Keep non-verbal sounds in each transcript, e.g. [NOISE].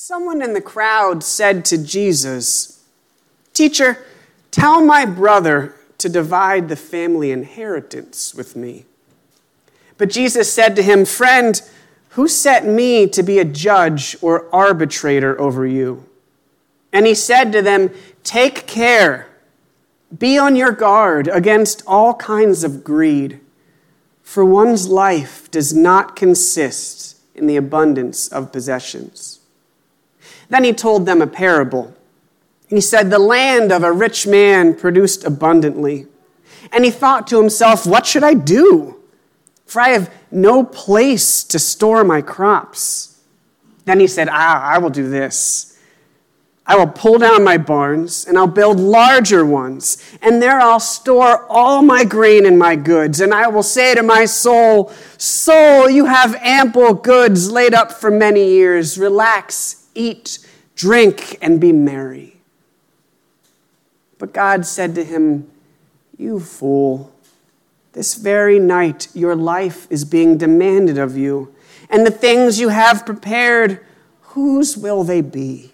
Someone in the crowd said to Jesus, Teacher, tell my brother to divide the family inheritance with me. But Jesus said to him, Friend, who set me to be a judge or arbitrator over you? And he said to them, Take care, be on your guard against all kinds of greed, for one's life does not consist in the abundance of possessions. Then he told them a parable. He said, The land of a rich man produced abundantly. And he thought to himself, What should I do? For I have no place to store my crops. Then he said, Ah, I will do this. I will pull down my barns and I'll build larger ones, and there I'll store all my grain and my goods. And I will say to my soul, Soul, you have ample goods laid up for many years. Relax eat, drink, and be merry. But God said to him, You fool, this very night your life is being demanded of you, and the things you have prepared, whose will they be?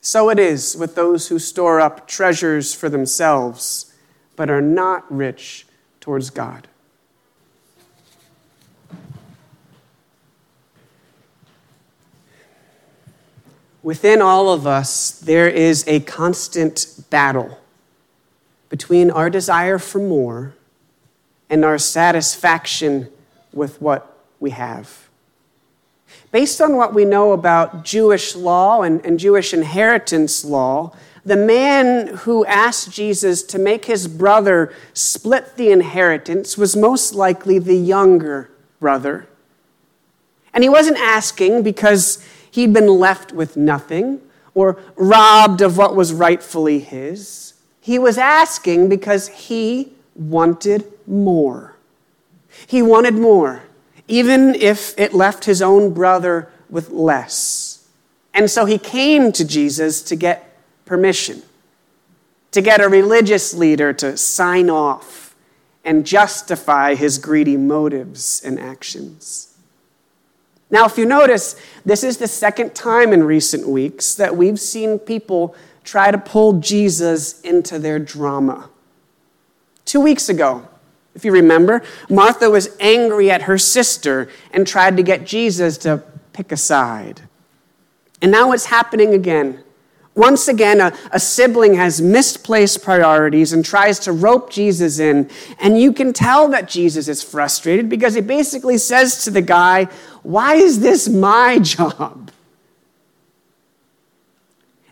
So it is with those who store up treasures for themselves, but are not rich towards God. Within all of us, there is a constant battle between our desire for more and our satisfaction with what we have. Based on what we know about Jewish law and, and Jewish inheritance law, the man who asked Jesus to make his brother split the inheritance was most likely the younger brother. And he wasn't asking because he'd been left with nothing or robbed of what was rightfully his. He was asking because he wanted more. He wanted more, even if it left his own brother with less. And so he came to Jesus to get permission, to get a religious leader to sign off and justify his greedy motives and actions. Now, if you notice, this is the second time in recent weeks that we've seen people try to pull Jesus into their drama. Two weeks ago, if you remember, Martha was angry at her sister and tried to get Jesus to pick a side. And now it's happening again. Once again, a, a, sibling has misplaced priorities and tries to rope Jesus in. And you can tell that Jesus is frustrated because he basically says to the guy, Why is this my [LAUGHS] job?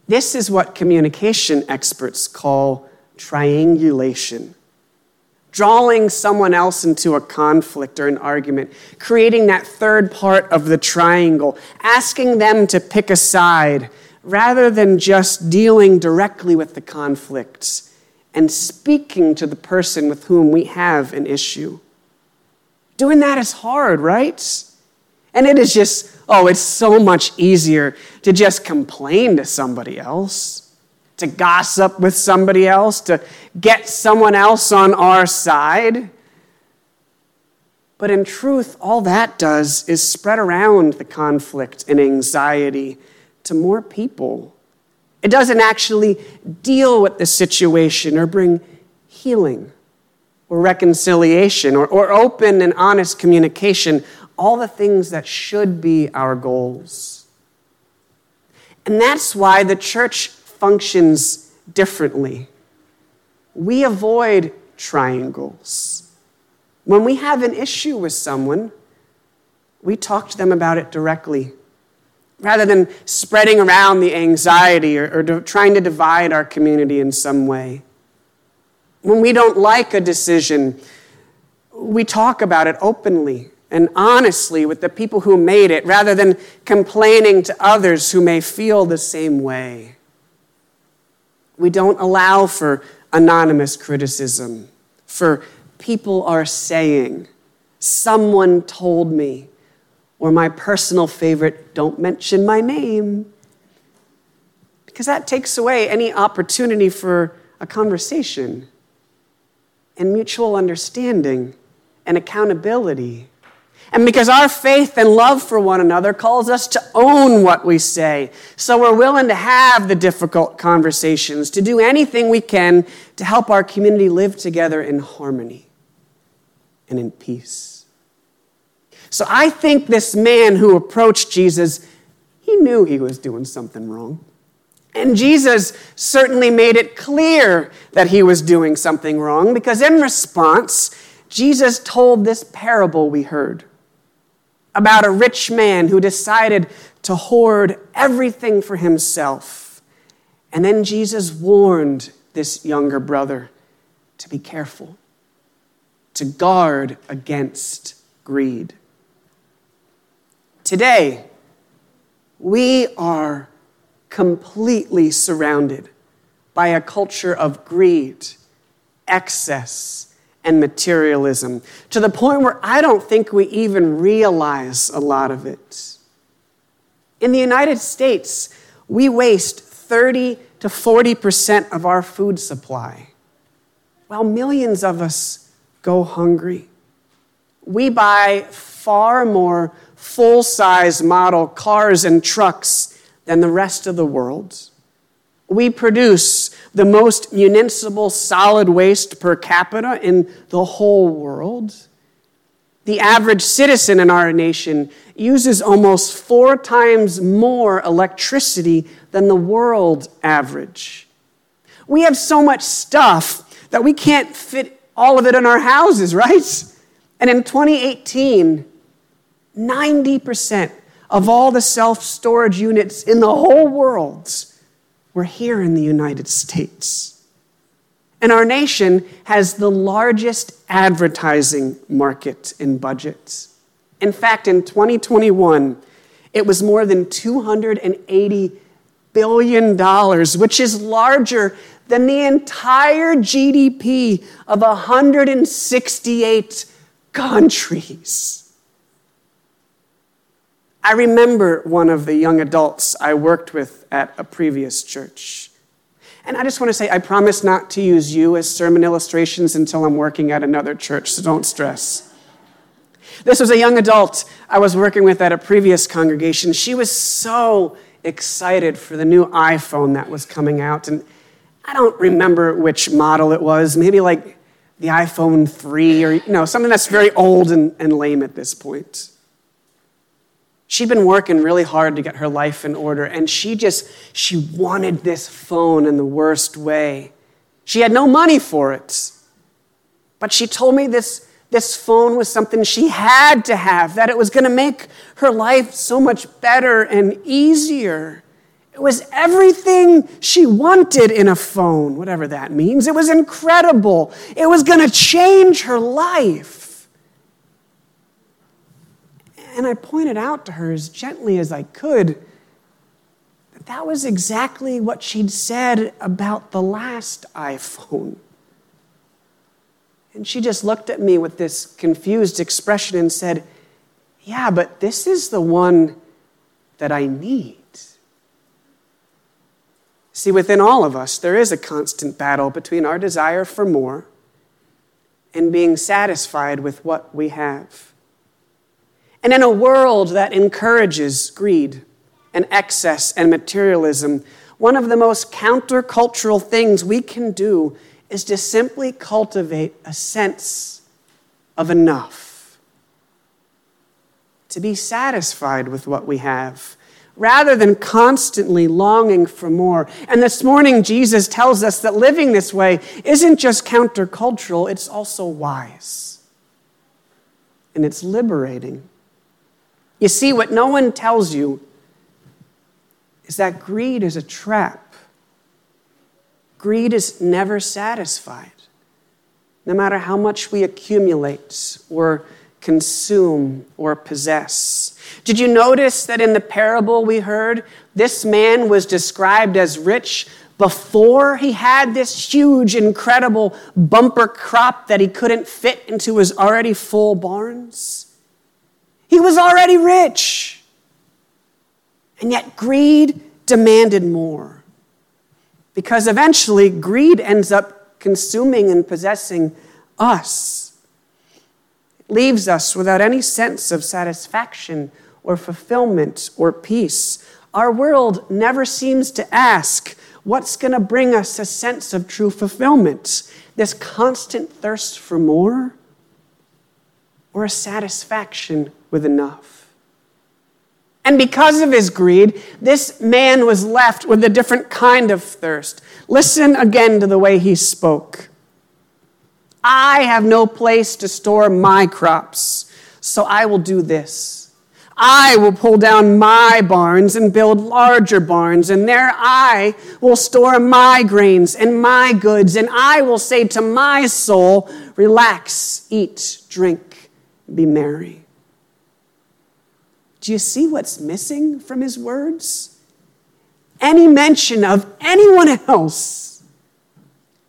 This is what communication experts call triangulation. Drawing someone else into a conflict or an argument, creating that third part of the triangle, asking them to pick a side rather than just dealing directly with the conflicts and speaking to the person with whom we have an issue. Doing that is hard, right? And it is just, oh, it's so much easier to just complain to somebody else, to gossip with somebody else, to get someone else on our side. But in truth, all that does is spread around the conflict and anxiety to more people. It doesn't actually deal with the situation or bring healing or reconciliation or, or open and honest communication, all the things that should be our goals. And that's why the church functions differently. We avoid triangles. When we have an issue with someone, we talk to them about it directly rather than spreading around the anxiety or, or trying to divide our community in some way. When we don't like a decision, we talk about it openly and honestly with the people who made it rather than complaining to others who may feel the same way. We don't allow for anonymous criticism, for people are saying, someone told me, or my personal favorite, don't mention my name. Because that takes away any opportunity for a conversation and mutual understanding and accountability. And because our faith and love for one another calls us to own what we say. So we're willing to have the difficult conversations, to do anything we can to help our community live together in harmony and in peace. So I think this man who approached Jesus, he knew he was doing something wrong. And Jesus certainly made it clear that he was doing something wrong because in response, Jesus told this parable we heard about a rich man who decided to hoard everything for himself. And then Jesus warned this younger brother to be careful, to guard against greed. Today, we are completely surrounded by a culture of greed, excess, and materialism to the point where I don't think we even realize a lot of it. In the United States, we waste 30 to 40% of our food supply, while millions of us go hungry. We buy far more full size model cars and trucks than the rest of the world. We produce the most municipal solid waste per capita in the whole world. The average citizen in our nation uses almost four times more electricity than the world average. We have so much stuff that we can't fit all of it in our houses, right? And in 2018, 90% of all the self storage units in the whole world we're here in the United States. And our nation has the largest advertising market in budgets. In fact, in 2021, it was more than $280 billion, which is larger than the entire GDP of 168 countries. I remember one of the young adults I worked with at a previous church. And I just want to say, I promise not to use you as sermon illustrations until I'm working at another church, so don't stress. This was a young adult I was working with at a previous congregation. She was so excited for the new iPhone that was coming out. And I don't remember which model it was, maybe like the iPhone 3 or you know, something that's very old and, and lame at this point. She'd been working really hard to get her life in order, and she just, she wanted this phone in the worst way. She had no money for it. But she told me this, this phone was something she had to have, that it was going to make her life so much better and easier. It was everything she wanted in a phone, whatever that means. It was incredible. It was going to change her life. And I pointed out to her as gently as I could that that was exactly what she'd said about the last iPhone. And she just looked at me with this confused expression and said, Yeah, but this is the one that I need. See, within all of us, there is a constant battle between our desire for more and being satisfied with what we have. And in a world that encourages greed and excess and materialism, one of the most countercultural things we can do is to simply cultivate a sense of enough. To be satisfied with what we have rather than constantly longing for more. And this morning, Jesus tells us that living this way isn't just countercultural, it's also wise. And it's liberating. You see, what no one tells you is that greed is a trap. Greed is never satisfied, no matter how much we accumulate or consume or possess. Did you notice that in the parable we heard, this man was described as rich before he had this huge, incredible bumper crop that he couldn't fit into his already full barns? He was already rich. And yet, greed demanded more. Because eventually, greed ends up consuming and possessing us. It leaves us without any sense of satisfaction or fulfillment or peace. Our world never seems to ask, what's going to bring us a sense of true fulfillment? This constant thirst for more or a satisfaction with enough? And because of his greed, this man was left with a different kind of thirst. Listen again to the way he spoke. I have no place to store my crops, so I will do this. I will pull down my barns and build larger barns, and there I will store my grains and my goods, and I will say to my soul, Relax, eat, drink, be merry. Do you see what's missing from his words? Any mention of anyone else,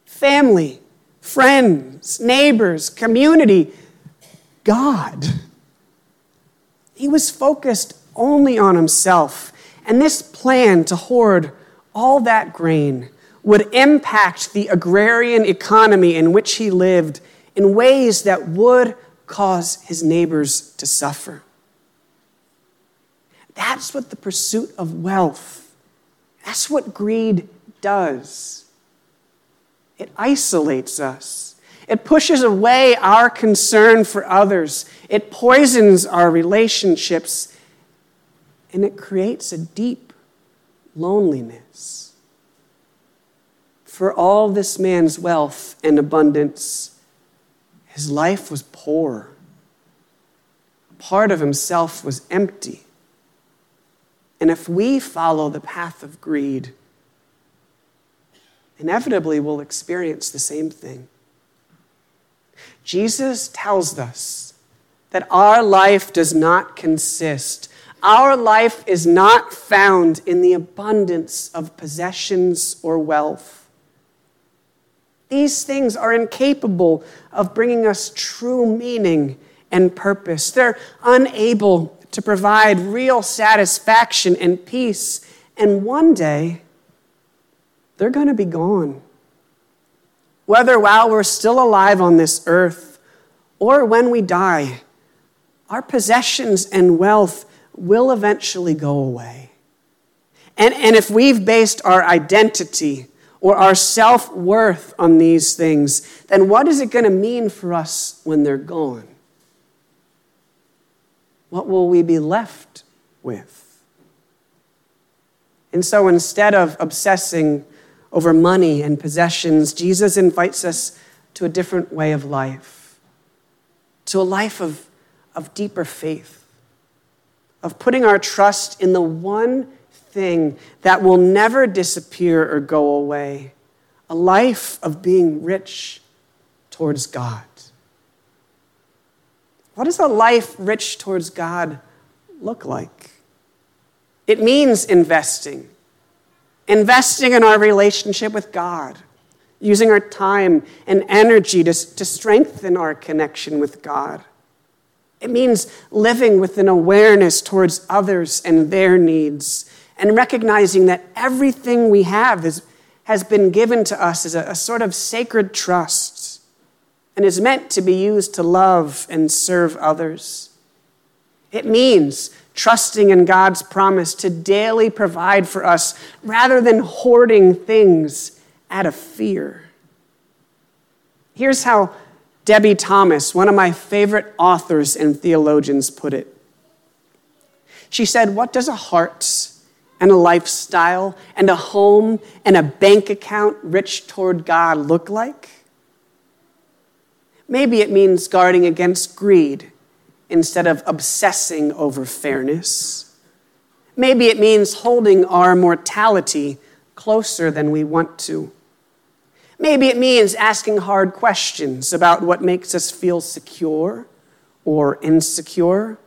family, friends, neighbors, community, God. He was focused only on himself. And this plan to hoard all that grain would impact the agrarian economy in which he lived in ways that would cause his neighbors to suffer. That's what the pursuit of wealth, that's what greed does. It isolates us. It pushes away our concern for others. It poisons our relationships. And it creates a deep loneliness. For all this man's wealth and abundance, his life was poor. Part of himself was empty. And if we follow the path of greed, inevitably we'll experience the same thing. Jesus tells us that our life does not consist, our life is not found in the abundance of possessions or wealth. These things are incapable of bringing us true meaning and purpose. They're unable to provide real satisfaction and peace. And one day, they're going to be gone. Whether while we're still alive on this earth or when we die, our possessions and wealth will eventually go away. And, and if we've based our identity or our self worth on these things, then what is it going to mean for us when they're gone? What will we be left with? And so instead of obsessing over money and possessions, Jesus invites us to a different way of life, to a life of, of deeper faith, of putting our trust in the one thing that will never disappear or go away, a life of being rich towards God. What does a life rich towards God look like? It means investing, investing in our relationship with God, using our time and energy to, to strengthen our connection with God. It means living with an awareness towards others and their needs and recognizing that everything we have is, has been given to us as a, a sort of sacred trust and is meant to be used to love and serve others. It means trusting in God's promise to daily provide for us rather than hoarding things out of fear. Here's how Debie Thomas, one of my favorite authors and theologians, put it. She said, What does a heart and a lifestyle and a home and a bank account rich toward God look like? Maybe it means guarding against greed instead of obsessing over fairness. Maybe it means holding our mortality closer than we want to. Maybe it means asking hard questions about what makes us feel secure or insecure.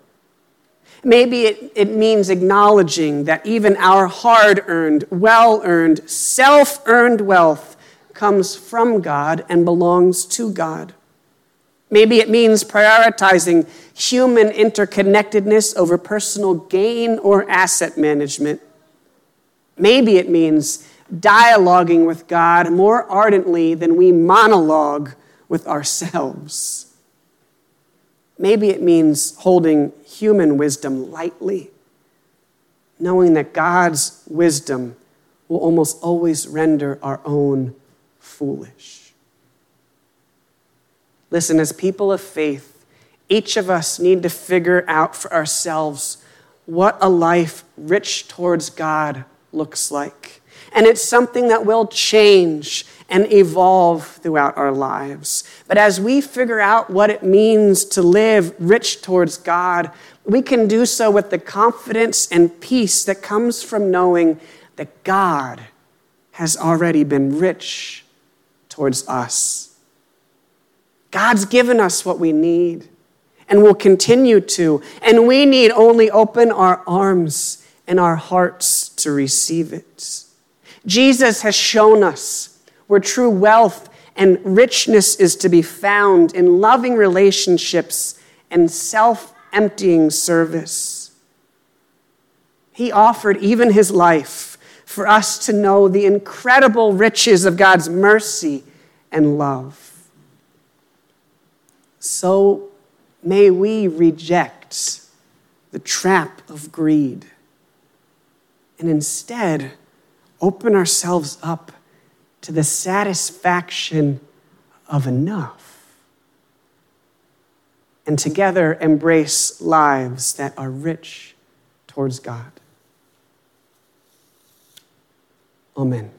Maybe it, it means acknowledging that even our hard earned, well earned, self earned wealth comes from God and belongs to God. Maybe it means prioritizing human interconnectedness over personal gain or asset management. Maybe it means dialoguing with God more ardently than we monologue with ourselves. Maybe it means holding human wisdom lightly, knowing that God's wisdom will almost always render our own foolish. Listen, as people of faith, each of us need to figure out for ourselves what a life rich towards God looks like. And it's something that will change and evolve throughout our lives. But as we figure out what it means to live rich towards God, we can do so with the confidence and peace that comes from knowing that God has already been rich towards us. God's given us what we need and will continue to, and we need only open our arms and our hearts to receive it. Jesus has shown us where true wealth and richness is to be found in loving relationships and self emptying service. He offered even his life for us to know the incredible riches of God's mercy and love. So may we reject the trap of greed and instead open ourselves up to the satisfaction of enough. And together embrace lives that are rich towards God. Amen.